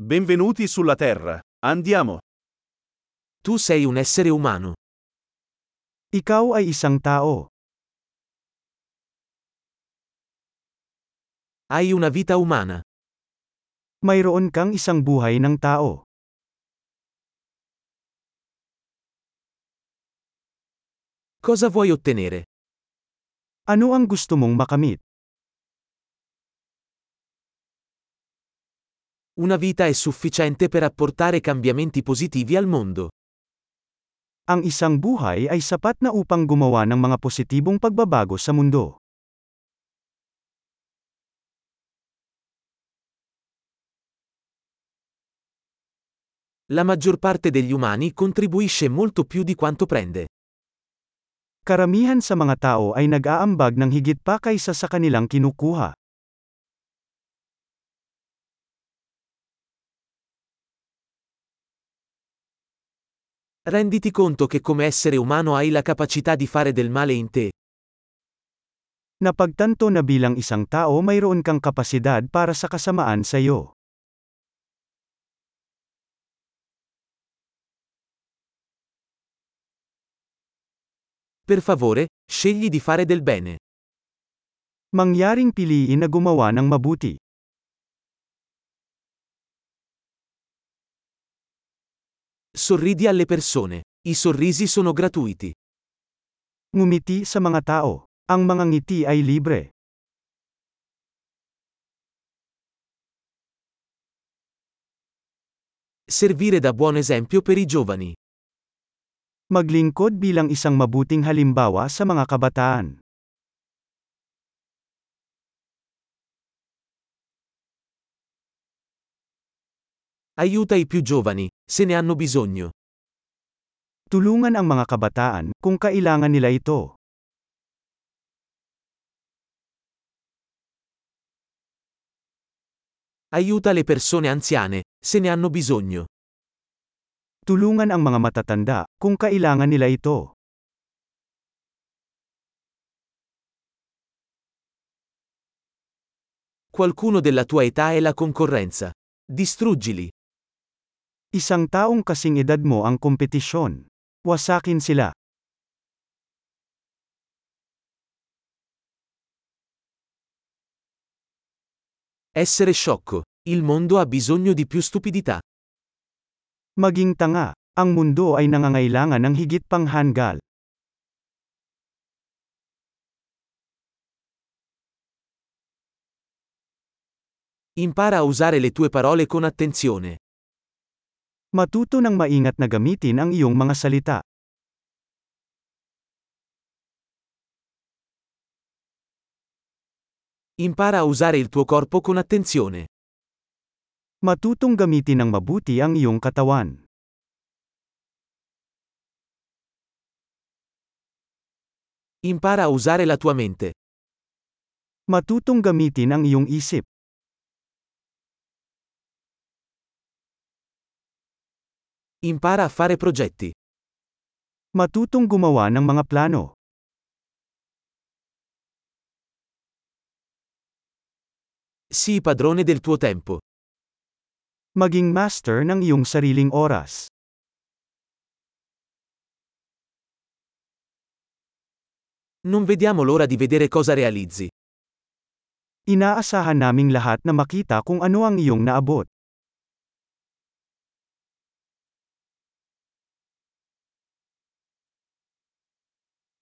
Benvenuti sulla Terra. Andiamo. Tu sei un essere umano. Ikaw ay isang tao. Hai una vita umana. Mayroon kang isang buhay ng tao. Cosa vuoi ottenere? Ano ang gusto mong makamit? Una vita è sufficiente per apportare cambiamenti positivi al mondo. Ang isang buhay ay sapat na upang gumawa ng mga positibong pagbabago sa mundo. La maggior parte degli umani contribuisce molto più di quanto prende. Karamihan sa mga tao ay nag-aambag ng higit pa kaysa sa kanilang kinukuha. Renditi conto che come essere umano hai la capacità di fare del male in te. Napagtanto na bilang isang tao mayroon kang kapasidad para sa kasamaan sa iyo. Per favore, scegli di fare del bene. Mangyaring piliin na gumawa ng mabuti. Sorridi alle persone. I sorrisi sono gratuiti. Ngumiti sa mga tao. Ang mga ngiti ay libre. Servire da buon esempio per i giovani. Maglingkod bilang isang mabuting halimbawa sa mga kabataan. Aiuta i più giovani, se ne hanno bisogno. Tulungan ang mga kabataan, kung kailangan nila ito. Aiuta le persone anziane, se ne hanno bisogno. Tulungan ang mga matatanda, kung kailangan nila ito. Qualcuno della tua età è la concorrenza. Distruggili. Isang taong kasing edad mo ang kompetisyon. Wasakin sila. Essere sciocco. Il mondo ha bisogno di più stupidità. Maging tanga. Ang mundo ay nangangailangan ng higit pang hanggal. Impara a usare le tue parole con attenzione. Matuto ng maingat na gamitin ang iyong mga salita. Impara a usare il tuo corpo con attenzione. Matutong gamitin ng mabuti ang iyong katawan. Impara a usare la tua mente. Matutong gamitin ang iyong isip. Impara a fare progetti. Matutong gumawa ng mga plano. Sii padrone del tuo tempo. Maging master ng iyong sariling oras. Non vediamo l'ora di vedere cosa realizzi. Inaasahan naming lahat na makita kung ano ang iyong naabot.